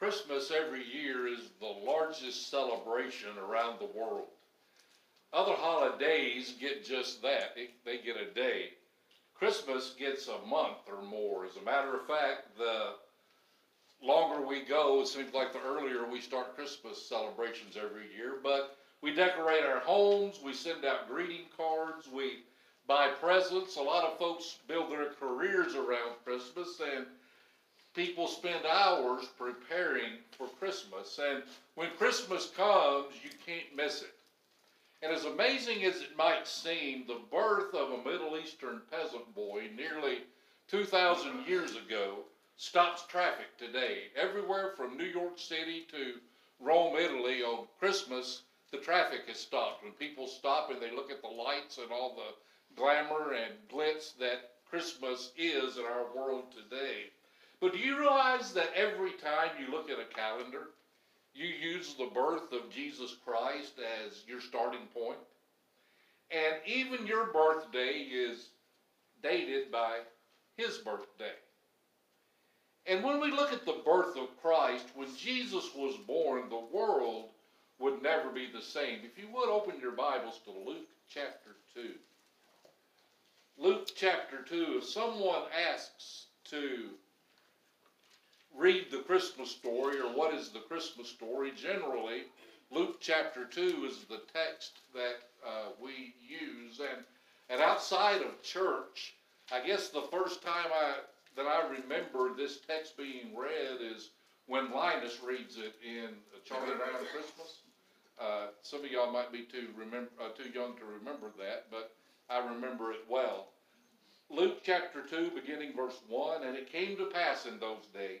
Christmas every year is the largest celebration around the world. Other holidays get just that, they get a day. Christmas gets a month or more. As a matter of fact, the longer we go, it seems like the earlier we start Christmas celebrations every year. But we decorate our homes, we send out greeting cards, we buy presents. A lot of folks build their careers around Christmas, and people spend hours preparing for Christmas. And when Christmas comes, you can't miss it. And as amazing as it might seem, the birth of a Middle Eastern peasant boy nearly 2,000 years ago stops traffic today. Everywhere from New York City to Rome, Italy on Christmas, the traffic is stopped. When people stop and they look at the lights and all the glamour and glitz that Christmas is in our world today. But do you realize that every time you look at a calendar, you use the birth of Jesus Christ as your starting point? And even your birthday is dated by his birthday. And when we look at the birth of Christ, when Jesus was born, the world would never be the same. If you would open your Bibles to Luke chapter 2. Luke chapter 2, if someone asks to read the Christmas story or what is the Christmas story, generally, Luke chapter 2 is the text that uh, we use. And, and outside of church, I guess the first time I, that I remember this text being read is when Linus reads it in Charlie Brown Christmas. Uh, some of y'all might be too remember uh, too young to remember that, but I remember it well. Luke chapter 2, beginning verse 1, and it came to pass in those days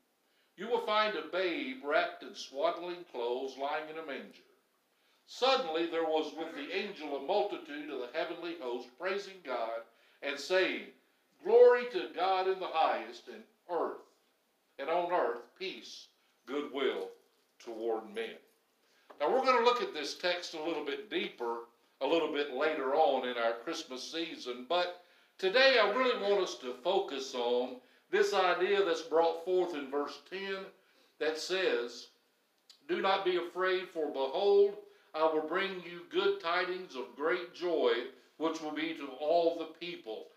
you will find a babe wrapped in swaddling clothes lying in a manger. Suddenly there was with the angel a multitude of the heavenly host praising God and saying, Glory to God in the highest, and earth, and on earth peace, goodwill toward men. Now we're going to look at this text a little bit deeper a little bit later on in our Christmas season, but today I really want us to focus on this idea that's brought forth in verse 10 that says, Do not be afraid, for behold, I will bring you good tidings of great joy, which will be to all the people.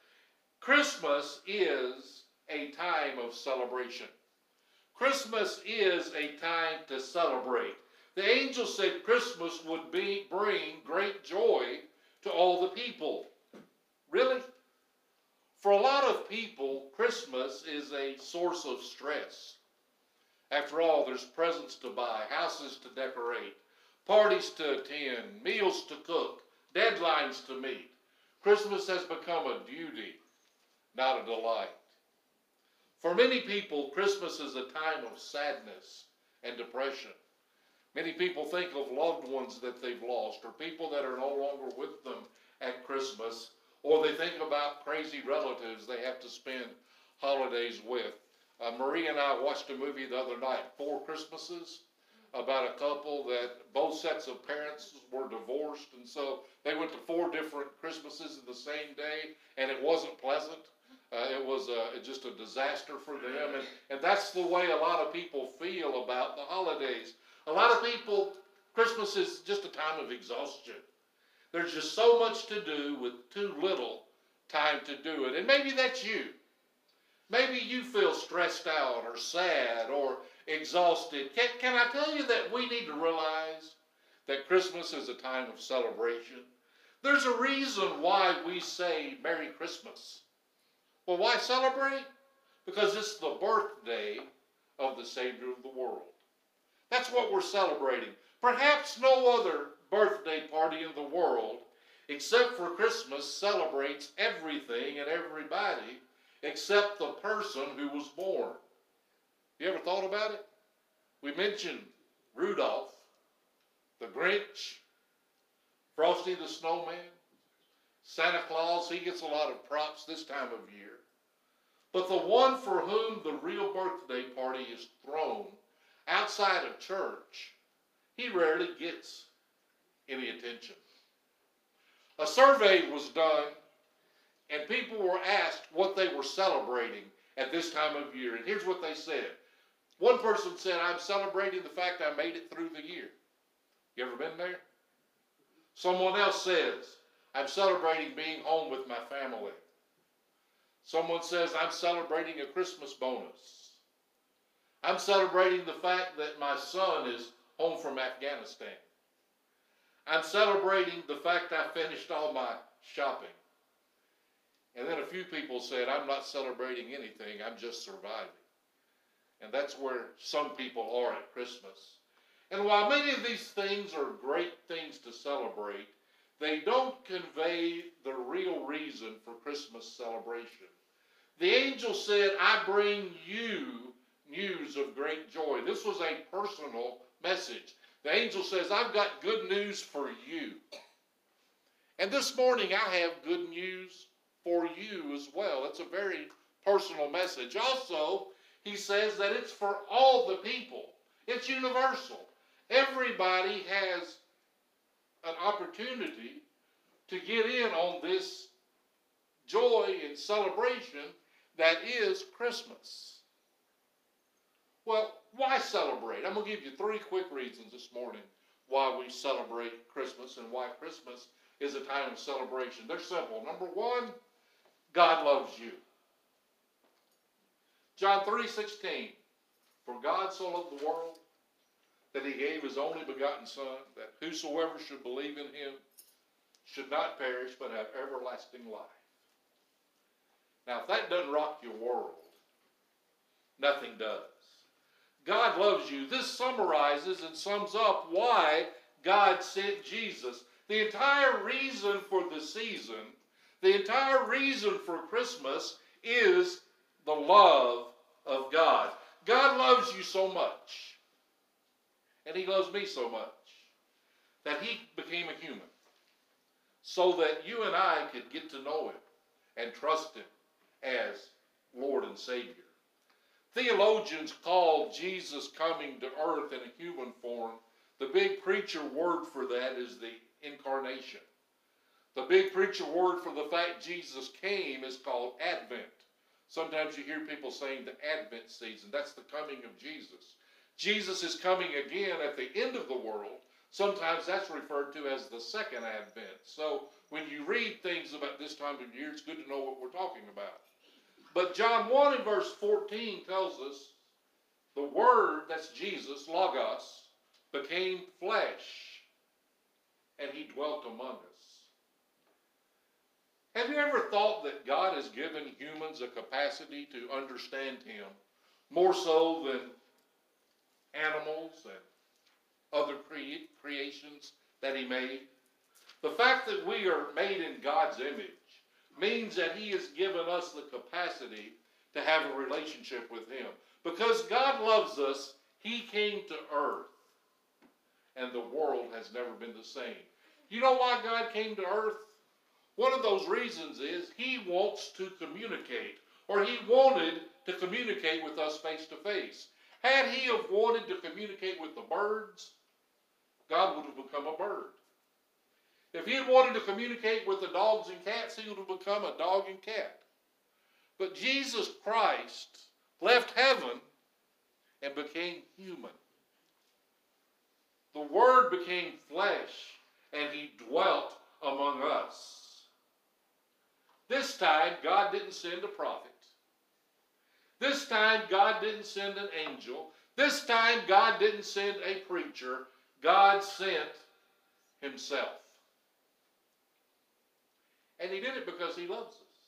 Christmas is a time of celebration. Christmas is a time to celebrate. The angel said Christmas would be, bring great joy to all the people. Really? For a lot of people, Christmas is a source of stress. After all, there's presents to buy, houses to decorate, parties to attend, meals to cook, deadlines to meet. Christmas has become a duty, not a delight. For many people, Christmas is a time of sadness and depression. Many people think of loved ones that they've lost or people that are no longer with them at Christmas or they think about crazy relatives they have to spend holidays with. Uh, Marie and I watched a movie the other night, Four Christmases. about a couple that both sets of parents were divorced, and so they went to four different Christmases in the same day, and it wasn't pleasant. Uh, it was uh, just a disaster for them, and, and that's the way a lot of people feel about the holidays. A lot of people, Christmas is just a time of exhaustion. There's just so much to do with too little time to do it. And maybe that's you. Maybe you feel stressed out or sad or exhausted. Can, can I tell you that we need to realize that Christmas is a time of celebration? There's a reason why we say Merry Christmas. Well, why celebrate? Because it's the birthday of the Savior of the world. That's what we're celebrating. Perhaps no other birthday party in the world, except for Christmas, celebrates everything and everybody except the person who was born. You ever thought about it? We mentioned Rudolph, the Grinch, Frosty the Snowman, Santa Claus. He gets a lot of props this time of year. But the one for whom the real birthday party is thrown outside of church, he rarely gets any attention. A survey was done, and people were asked what they were celebrating at this time of year. And here's what they said one person said, I'm celebrating the fact I made it through the year. You ever been there? Someone else says, I'm celebrating being home with my family. Someone says, I'm celebrating a Christmas bonus. I'm celebrating the fact that my son is home from Afghanistan. I'm celebrating the fact I finished all my shopping. And then a few people said, I'm not celebrating anything, I'm just surviving. And that's where some people are at Christmas. And while many of these things are great things to celebrate, they don't convey the real reason for Christmas celebration. The angel said, I bring you news of great joy. This was a personal message. The angel says, I've got good news for you. And this morning I have good news for you as well. It's a very personal message. Also, he says that it's for all the people, it's universal. Everybody has an opportunity to get in on this joy and celebration that is Christmas. Well, why celebrate? I'm going to give you three quick reasons this morning why we celebrate Christmas and why Christmas is a time of celebration. They're simple. Number one, God loves you. John 3:16 For God so loved the world that he gave his only begotten son that whosoever should believe in him should not perish but have everlasting life. Now if that doesn't rock your world, nothing does. God loves you. This summarizes and sums up why God sent Jesus. The entire reason for the season, the entire reason for Christmas is the love of God. God loves you so much, and He loves me so much, that He became a human so that you and I could get to know Him and trust Him as Lord and Savior. Theologians call Jesus coming to earth in a human form. The big preacher word for that is the incarnation. The big preacher word for the fact Jesus came is called Advent. Sometimes you hear people saying the Advent season. That's the coming of Jesus. Jesus is coming again at the end of the world. Sometimes that's referred to as the second Advent. So when you read things about this time of year, it's good to know what we're talking about. But John 1 and verse 14 tells us the Word, that's Jesus, Logos, became flesh and he dwelt among us. Have you ever thought that God has given humans a capacity to understand him more so than animals and other cre- creations that he made? The fact that we are made in God's image means that He has given us the capacity to have a relationship with Him. Because God loves us, He came to earth, and the world has never been the same. You know why God came to earth? One of those reasons is He wants to communicate, or He wanted to communicate with us face to face. Had he have wanted to communicate with the birds, God would have become a bird. If he had wanted to communicate with the dogs and cats, he would have become a dog and cat. But Jesus Christ left heaven and became human. The Word became flesh and he dwelt among us. This time, God didn't send a prophet. This time, God didn't send an angel. This time, God didn't send a preacher. God sent Himself. And He did it because He loves us.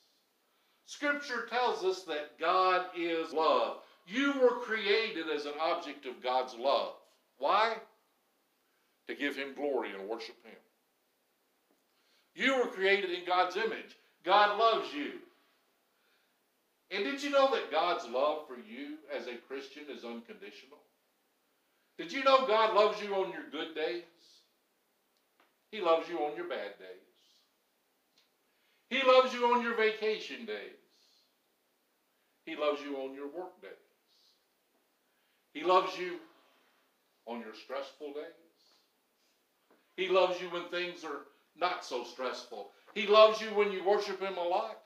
Scripture tells us that God is love. You were created as an object of God's love. Why? To give Him glory and worship Him. You were created in God's image. God loves you. And did you know that God's love for you as a Christian is unconditional? Did you know God loves you on your good days? He loves you on your bad days. He loves you on your vacation days. He loves you on your work days. He loves you on your stressful days. He loves you when things are not so stressful. He loves you when you worship Him a lot.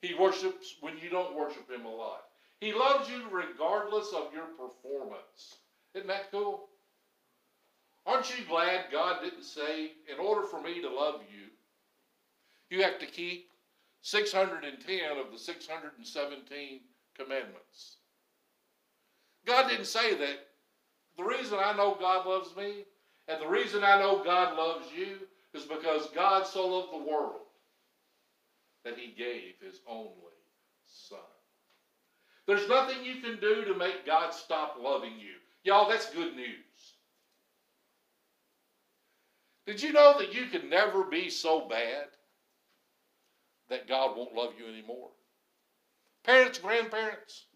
He worships when you don't worship Him a lot. He loves you regardless of your performance. Isn't that cool? Aren't you glad God didn't say, in order for me to love you, you have to keep 610 of the 617 commandments? God didn't say that. The reason I know God loves me and the reason I know God loves you is because God so loved the world that he gave his only son. There's nothing you can do to make God stop loving you. Y'all, that's good news. Did you know that you can never be so bad that God won't love you anymore? Parents, grandparents,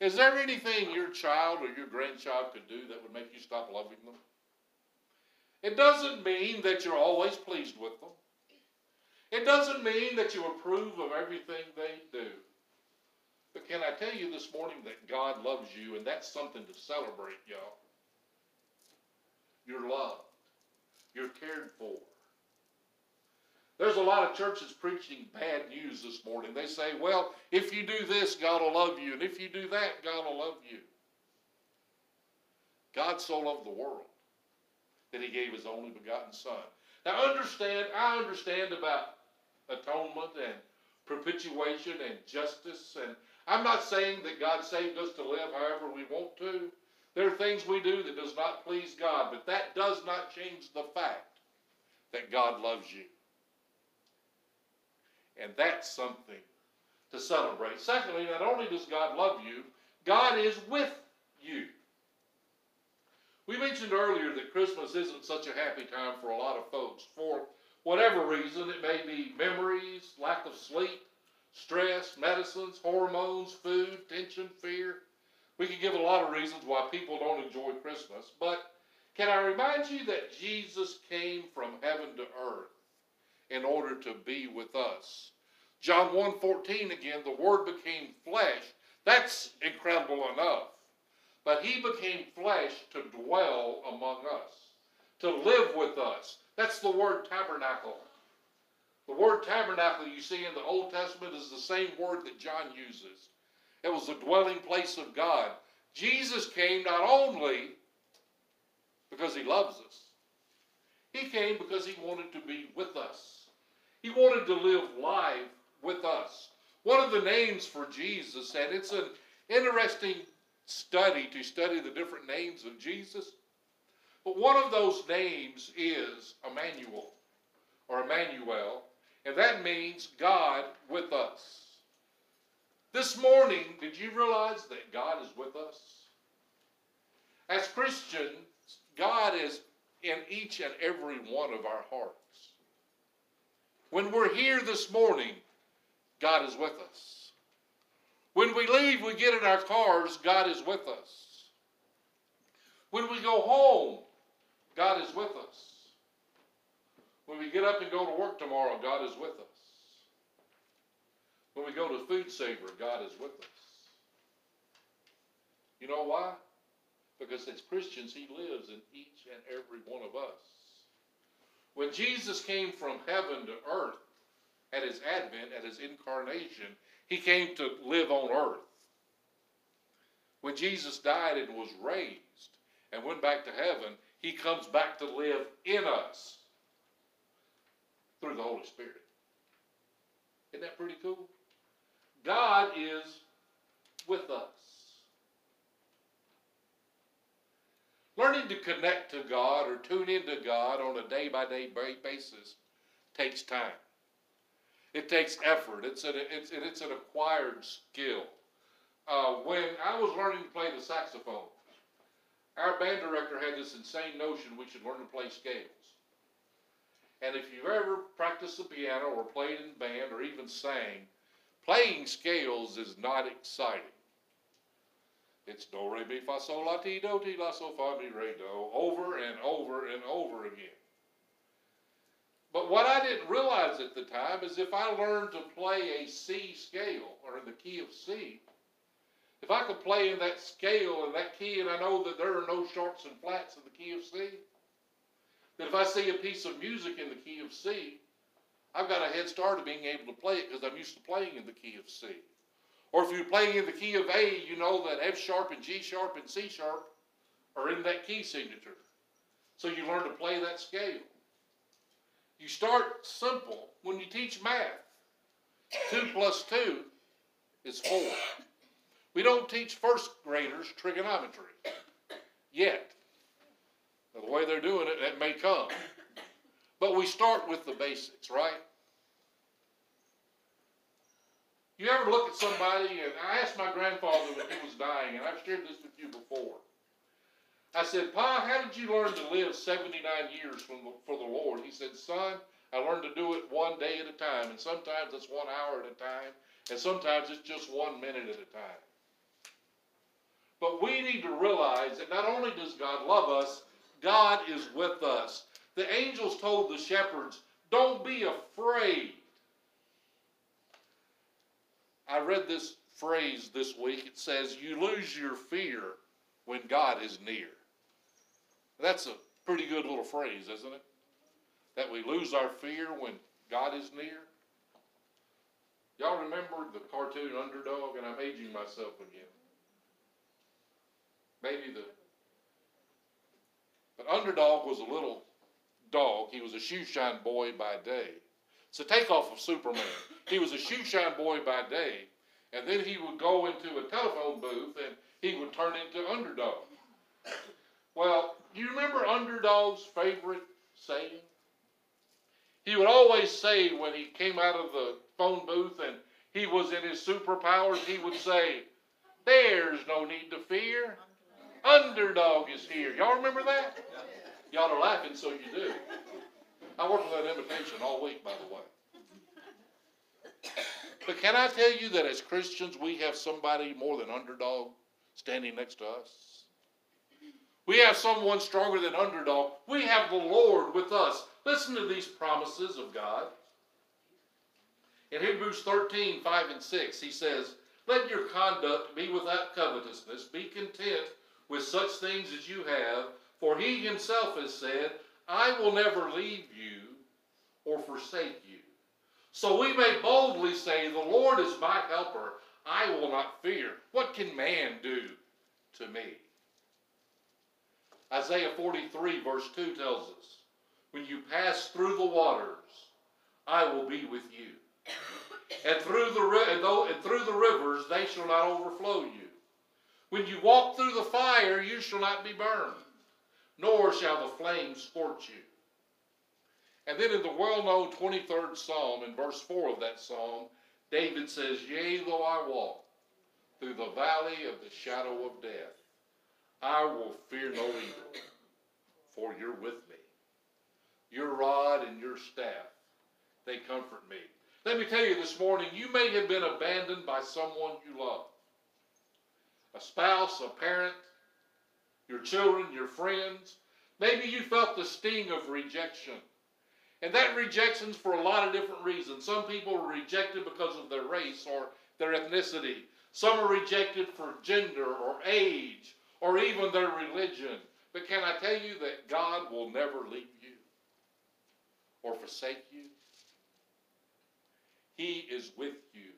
is there anything your child or your grandchild could do that would make you stop loving them? It doesn't mean that you're always pleased with them. It doesn't mean that you approve of everything they do. But can I tell you this morning that God loves you, and that's something to celebrate, y'all? You're loved. You're cared for. There's a lot of churches preaching bad news this morning. They say, well, if you do this, God will love you, and if you do that, God will love you. God so loved the world that he gave his only begotten Son. Now, understand, I understand about atonement and propitiation and justice, and I'm not saying that God saved us to live however we want to. There are things we do that does not please God, but that does not change the fact that God loves you. And that's something to celebrate. Secondly, not only does God love you, God is with you. We mentioned earlier that Christmas isn't such a happy time for a lot of folks. For whatever reason, it may be memories, lack of sleep, stress, medicines, hormones, food, tension, fear. We can give a lot of reasons why people don't enjoy Christmas. But can I remind you that Jesus came from heaven to earth in order to be with us? John 1.14 again, the Word became flesh. That's incredible enough. But he became flesh to dwell among us, to live with us. That's the word tabernacle. The word tabernacle you see in the Old Testament is the same word that John uses. It was the dwelling place of God. Jesus came not only because he loves us, he came because he wanted to be with us. He wanted to live life with us. One of the names for Jesus, and it's an interesting study to study the different names of Jesus. But one of those names is Emmanuel or Immanuel, and that means God with us. This morning, did you realize that God is with us? As Christians, God is in each and every one of our hearts. When we're here this morning, God is with us. When we leave, we get in our cars, God is with us. When we go home, God is with us. When we get up and go to work tomorrow, God is with us. When we go to Food Saver, God is with us. You know why? Because as Christians, He lives in each and every one of us. When Jesus came from heaven to earth at His advent, at His incarnation, He came to live on earth. When Jesus died and was raised and went back to heaven, He comes back to live in us through the Holy Spirit. Isn't that pretty cool? God is with us. Learning to connect to God or tune into God on a day by day basis takes time. It takes effort. It's an, it's, it's an acquired skill. Uh, when I was learning to play the saxophone, our band director had this insane notion we should learn to play scales. And if you've ever practiced the piano or played in band or even sang, playing scales is not exciting. It's do, re, mi, fa, sol, la, ti, do, ti, la, sol, fa, mi, re, do, over and over and over again. But what I didn't at the time is if I learned to play a C scale or in the key of C, if I could play in that scale and that key and I know that there are no sharps and flats in the key of C, that if I see a piece of music in the key of C, I've got a head start of being able to play it because I'm used to playing in the key of C. Or if you're playing in the key of A, you know that F sharp and G sharp and C sharp are in that key signature. So you learn to play that scale. You start simple when you teach math. 2 plus 2 is 4. We don't teach first graders trigonometry yet. Now, the way they're doing it, that may come. But we start with the basics, right? You ever look at somebody, and I asked my grandfather when he was dying, and I've shared this with you before. I said, Pa, how did you learn to live 79 years the, for the Lord? He said, Son, I learned to do it one day at a time, and sometimes it's one hour at a time, and sometimes it's just one minute at a time. But we need to realize that not only does God love us, God is with us. The angels told the shepherds, Don't be afraid. I read this phrase this week. It says, You lose your fear when God is near. That's a pretty good little phrase, isn't it? That we lose our fear when God is near. Y'all remember the cartoon Underdog? And I'm aging myself again. Maybe the but Underdog was a little dog. He was a shoe shine boy by day. It's a takeoff of Superman. He was a shoe shine boy by day, and then he would go into a telephone booth and he would turn into Underdog. Well, do you remember Underdog's favorite saying? He would always say when he came out of the phone booth and he was in his superpowers, he would say, There's no need to fear. Underdog is here. Y'all remember that? Y'all are laughing, so you do. I worked with that invitation all week, by the way. But can I tell you that as Christians, we have somebody more than underdog standing next to us? We have someone stronger than underdog. We have the Lord with us. Listen to these promises of God. In Hebrews 13, 5 and 6, he says, Let your conduct be without covetousness. Be content with such things as you have, for he himself has said, I will never leave you or forsake you. So we may boldly say, The Lord is my helper. I will not fear. What can man do to me? Isaiah 43, verse 2 tells us, When you pass through the waters, I will be with you. And through the, and through the rivers, they shall not overflow you. When you walk through the fire, you shall not be burned, nor shall the flames scorch you. And then in the well known 23rd Psalm, in verse 4 of that psalm, David says, Yea, though I walk through the valley of the shadow of death, I will fear no evil, for you're with me. Your rod and your staff, they comfort me. Let me tell you this morning, you may have been abandoned by someone you love a spouse, a parent, your children, your friends. Maybe you felt the sting of rejection. And that rejection's for a lot of different reasons. Some people are rejected because of their race or their ethnicity. Some are rejected for gender or age or even their religion. But can I tell you that God will never leave you or forsake you? He is with you.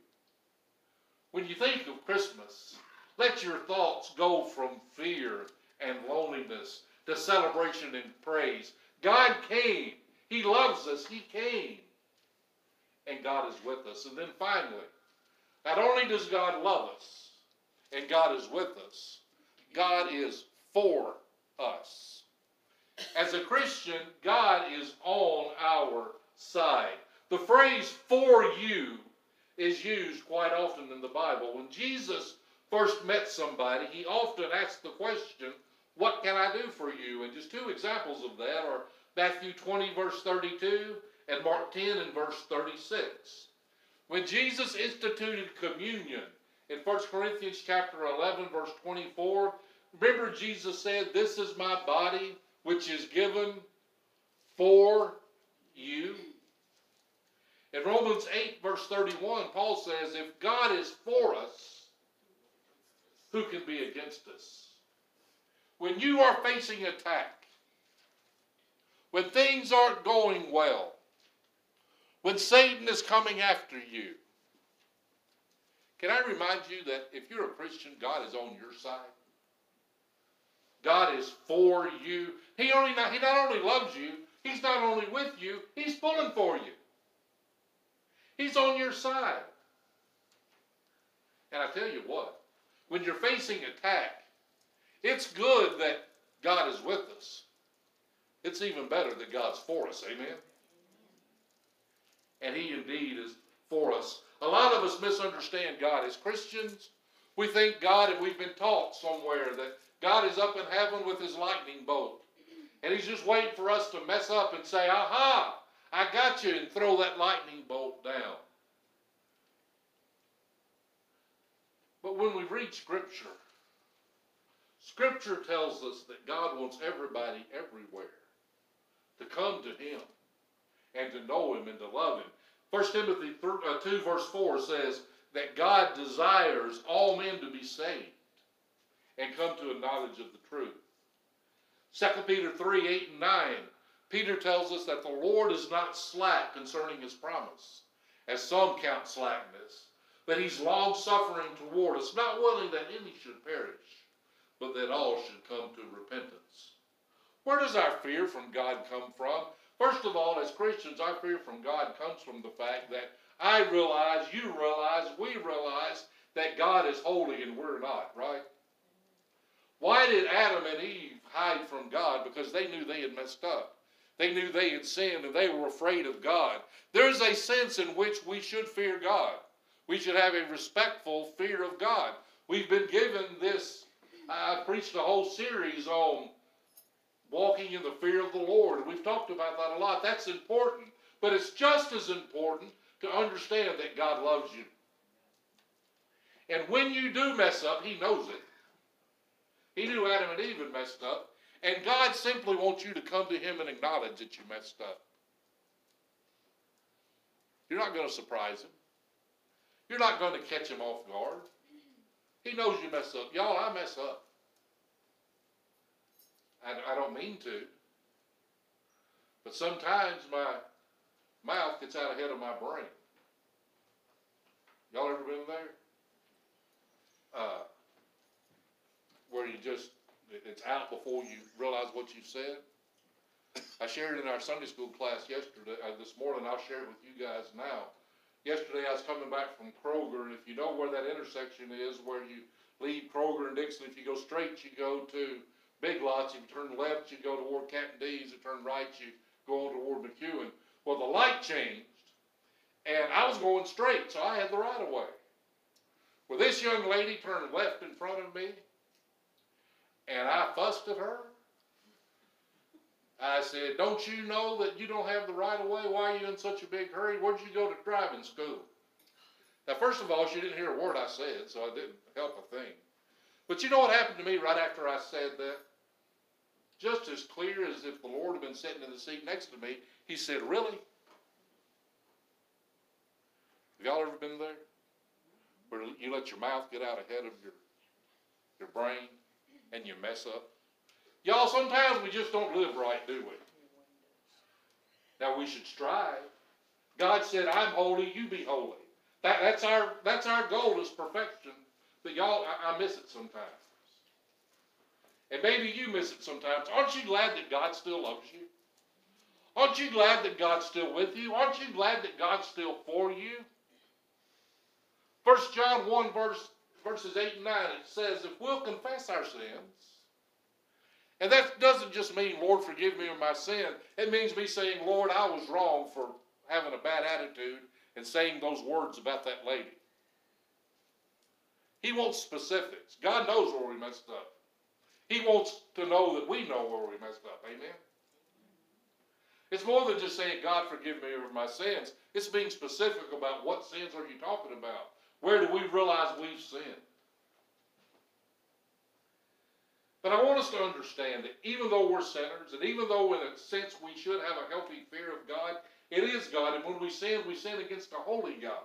When you think of Christmas, let your thoughts go from fear and loneliness to celebration and praise. God came. He loves us. He came. And God is with us. And then finally, not only does God love us and God is with us, God is for us. As a Christian, God is on our side. The phrase for you is used quite often in the Bible. When Jesus first met somebody, he often asked the question, What can I do for you? And just two examples of that are Matthew 20, verse 32, and Mark 10 and verse 36. When Jesus instituted communion in 1 Corinthians chapter 11, verse 24, remember Jesus said, This is my body which is given for you. In Romans 8, verse 31, Paul says, If God is for us, who can be against us? When you are facing attack, when things aren't going well, when Satan is coming after you, can I remind you that if you're a Christian, God is on your side? God is for you. He, only not, he not only loves you, He's not only with you, He's pulling for you. He's on your side. And I tell you what, when you're facing attack, it's good that God is with us. It's even better that God's for us. Amen? And He indeed is for us. A lot of us misunderstand God. As Christians, we think God, and we've been taught somewhere that God is up in heaven with His lightning bolt. And He's just waiting for us to mess up and say, Aha, I got you, and throw that lightning bolt down. But when we read Scripture, Scripture tells us that God wants everybody everywhere to come to Him and to know Him and to love Him. 1 Timothy uh, 2, verse 4 says that God desires all men to be saved and come to a knowledge of the truth. 2 Peter 3, 8 and 9 Peter tells us that the Lord is not slack concerning his promise, as some count slackness, but he's long suffering toward us, not willing that any should perish, but that all should come to repentance. Where does our fear from God come from? First of all, as Christians, our fear from God comes from the fact that I realize, you realize, we realize that God is holy and we're not, right? Why did Adam and Eve hide from God? Because they knew they had messed up. They knew they had sinned and they were afraid of God. There's a sense in which we should fear God. We should have a respectful fear of God. We've been given this, I preached a whole series on walking in the fear of the Lord. We've talked about that a lot. That's important. But it's just as important to understand that God loves you. And when you do mess up, He knows it. He knew Adam and Eve had messed up. And God simply wants you to come to Him and acknowledge that you messed up. You're not going to surprise Him. You're not going to catch Him off guard. He knows you mess up. Y'all, I mess up. I, I don't mean to. But sometimes my mouth gets out ahead of my brain. Y'all ever been there? Uh, where you just it's out before you realize what you said. I shared in our Sunday school class yesterday, uh, this morning. I'll share it with you guys now. Yesterday, I was coming back from Kroger, and if you know where that intersection is, where you leave Kroger and Dixon, if you go straight, you go to Big Lots. You turn left, you go toward Captain D's. You turn right, you go on toward McEwen. Well, the light changed, and I was going straight, so I had the right of way. Well, this young lady turned left in front of me, and I fussed at her. I said, Don't you know that you don't have the right of way? Why are you in such a big hurry? Where'd you go to driving school? Now, first of all, she didn't hear a word I said, so it didn't help a thing. But you know what happened to me right after I said that? Just as clear as if the Lord had been sitting in the seat next to me, He said, Really? Have y'all ever been there? where you let your mouth get out ahead of your, your brain and you mess up? Y'all, sometimes we just don't live right, do we? Now we should strive. God said, I'm holy, you be holy. That, that's, our, that's our goal is perfection. But y'all, I, I miss it sometimes. And maybe you miss it sometimes. Aren't you glad that God still loves you? Aren't you glad that God's still with you? Aren't you glad that God's still for you? First John 1 verse, verses 8 and 9, it says, if we'll confess our sins, and that doesn't just mean, Lord, forgive me of my sin. It means me saying, Lord, I was wrong for having a bad attitude and saying those words about that lady. He wants specifics. God knows where we messed up. He wants to know that we know where we messed up. Amen? It's more than just saying, God, forgive me of my sins. It's being specific about what sins are you talking about? Where do we realize we've sinned? But I want us to understand that even though we're sinners, and even though in a sense we should have a healthy fear of God, it is God, and when we sin, we sin against a holy God.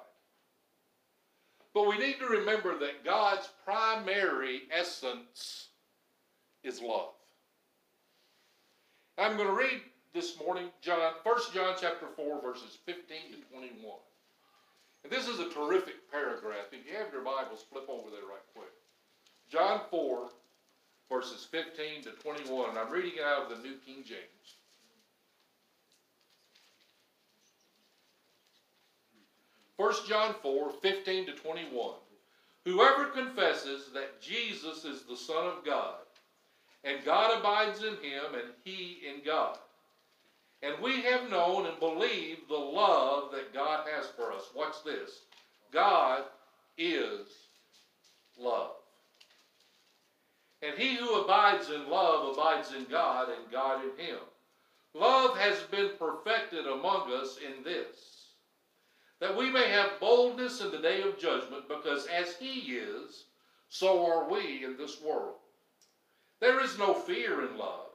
But we need to remember that God's primary essence is love. I'm going to read this morning John 1 John chapter 4 verses 15 to 21. And this is a terrific paragraph. If you have your Bibles, flip over there right quick. John 4 verses 15 to 21. And I'm reading it out of the New King James. First John 4, 15 to 21. Whoever confesses that Jesus is the Son of God, and God abides in him, and he in God. And we have known and believed the love that God has for us. Watch this. God is love. And he who abides in love abides in God, and God in him. Love has been perfected among us in this, that we may have boldness in the day of judgment, because as he is, so are we in this world. There is no fear in love,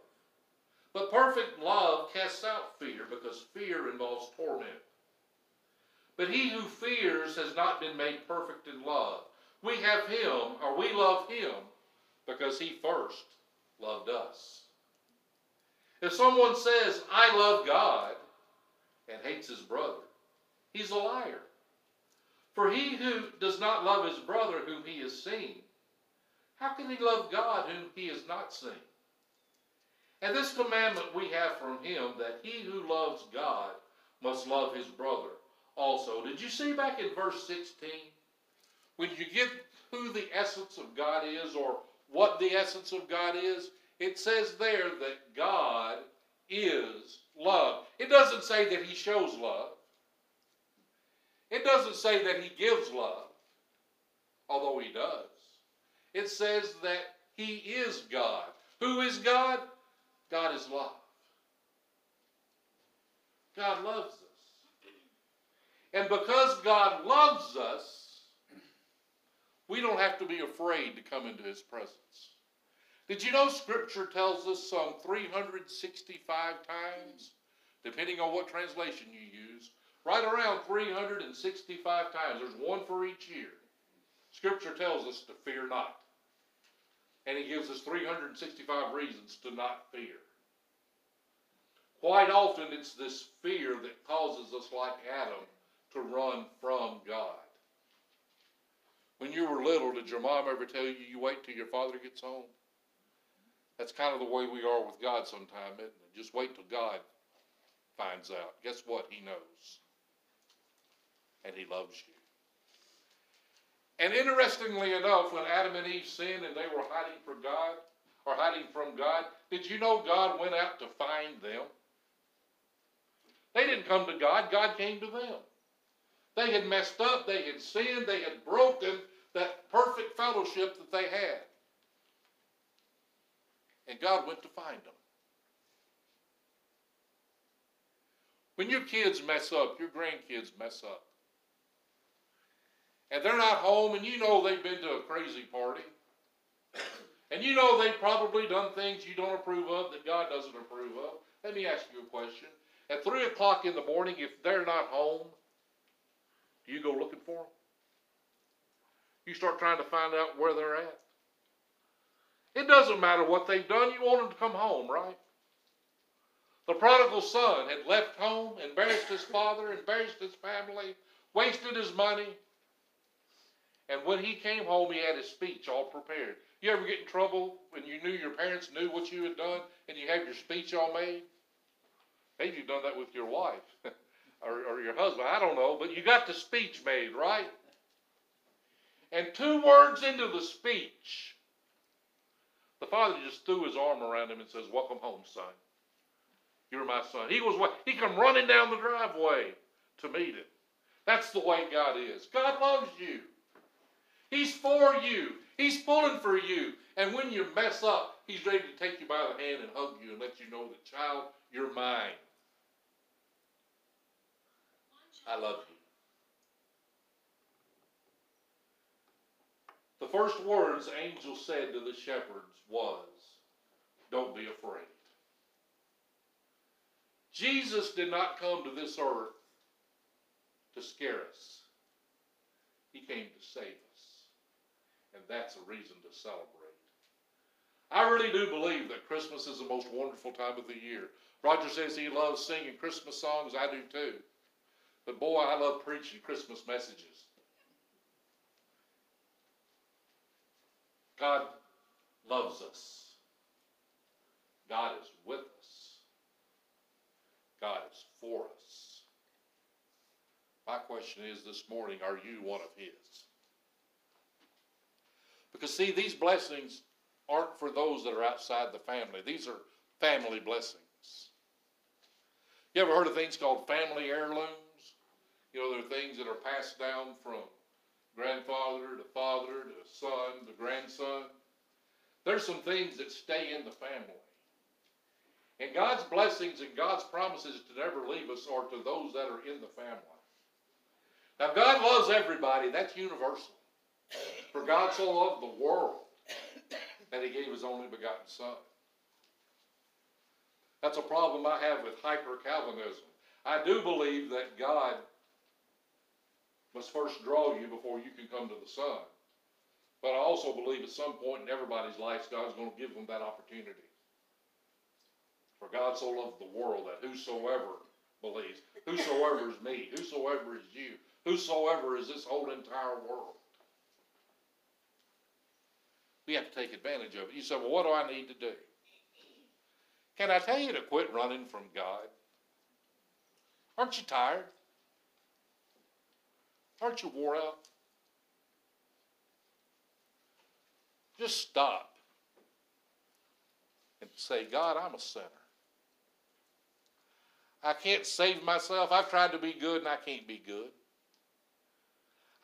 but perfect love casts out fear, because fear involves torment. But he who fears has not been made perfect in love. We have him, or we love him, because he first loved us. If someone says, I love God, and hates his brother, he's a liar. For he who does not love his brother whom he has seen, how can he love God whom he has not seen? And this commandment we have from him that he who loves God must love his brother also. Did you see back in verse 16? When you get who the essence of God is or what the essence of God is, it says there that God is love. It doesn't say that he shows love. It doesn't say that he gives love, although he does. It says that he is God. Who is God? God is love. God loves us. And because God loves us, we don't have to be afraid to come into his presence. Did you know Scripture tells us some 365 times, depending on what translation you use, right around 365 times. There's one for each year. Scripture tells us to fear not. And he gives us 365 reasons to not fear. Quite often, it's this fear that causes us, like Adam, to run from God. When you were little, did your mom ever tell you you wait till your father gets home? That's kind of the way we are with God sometimes, isn't it? Just wait till God finds out. Guess what? He knows. And he loves you. And interestingly enough, when Adam and Eve sinned and they were hiding from God, or hiding from God, did you know God went out to find them? They didn't come to God, God came to them. They had messed up, they had sinned, they had broken that perfect fellowship that they had. And God went to find them. When your kids mess up, your grandkids mess up, and they're not home, and you know they've been to a crazy party, and you know they've probably done things you don't approve of that God doesn't approve of, let me ask you a question. At 3 o'clock in the morning, if they're not home, do you go looking for them? You start trying to find out where they're at. It doesn't matter what they've done, you want them to come home, right? The prodigal son had left home, embarrassed his father, embarrassed his family, wasted his money. And when he came home, he had his speech all prepared. You ever get in trouble when you knew your parents knew what you had done and you have your speech all made? Maybe you've done that with your wife or, or your husband. I don't know, but you got the speech made, right? And two words into the speech, the father just threw his arm around him and says, Welcome home, son. You're my son. He was he come running down the driveway to meet him. That's the way God is. God loves you. He's for you. He's pulling for you. And when you mess up, he's ready to take you by the hand and hug you and let you know that, child, you're mine. I love you. The first words angel said to the shepherds was, Don't be afraid. Jesus did not come to this earth to scare us. He came to save us. And that's a reason to celebrate. I really do believe that Christmas is the most wonderful time of the year. Roger says he loves singing Christmas songs. I do too. But boy, I love preaching Christmas messages. God loves us. God is with us. God is for us. My question is this morning are you one of His? Because, see, these blessings aren't for those that are outside the family, these are family blessings. You ever heard of things called family heirlooms? You know, there are things that are passed down from grandfather to father to son to grandson. There's some things that stay in the family. And God's blessings and God's promises to never leave us are to those that are in the family. Now, God loves everybody. That's universal. For God so loved the world that he gave his only begotten Son. That's a problem I have with hyper Calvinism. I do believe that God must first draw you before you can come to the Son. But I also believe at some point in everybody's life, God's going to give them that opportunity. For God so loved the world that whosoever believes, whosoever is me, whosoever is you, whosoever is this whole entire world. We have to take advantage of it. You say, well, what do I need to do? Can I tell you to quit running from God? Aren't you tired? Aren't you wore out? Just stop and say, God, I'm a sinner. I can't save myself. I've tried to be good and I can't be good.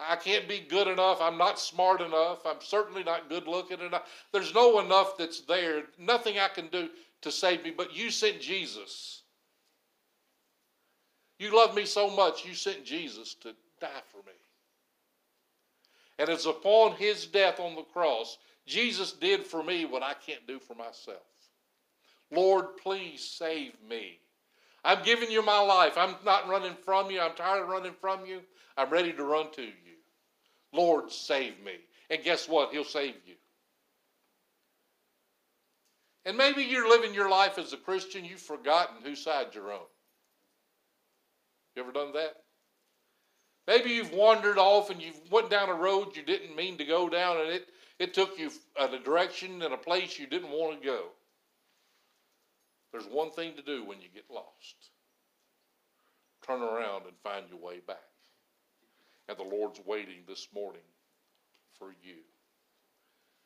I can't be good enough. I'm not smart enough. I'm certainly not good looking enough. There's no enough that's there. Nothing I can do to save me, but you sent Jesus. You love me so much, you sent Jesus to die for me. And it's upon his death on the cross, Jesus did for me what I can't do for myself. Lord, please save me. I'm giving you my life. I'm not running from you. I'm tired of running from you. I'm ready to run to you. Lord, save me. And guess what? He'll save you. And maybe you're living your life as a Christian, you've forgotten whose side you're on. You ever done that? Maybe you've wandered off and you went down a road you didn't mean to go down, and it, it took you a direction and a place you didn't want to go. There's one thing to do when you get lost turn around and find your way back. And the Lord's waiting this morning for you.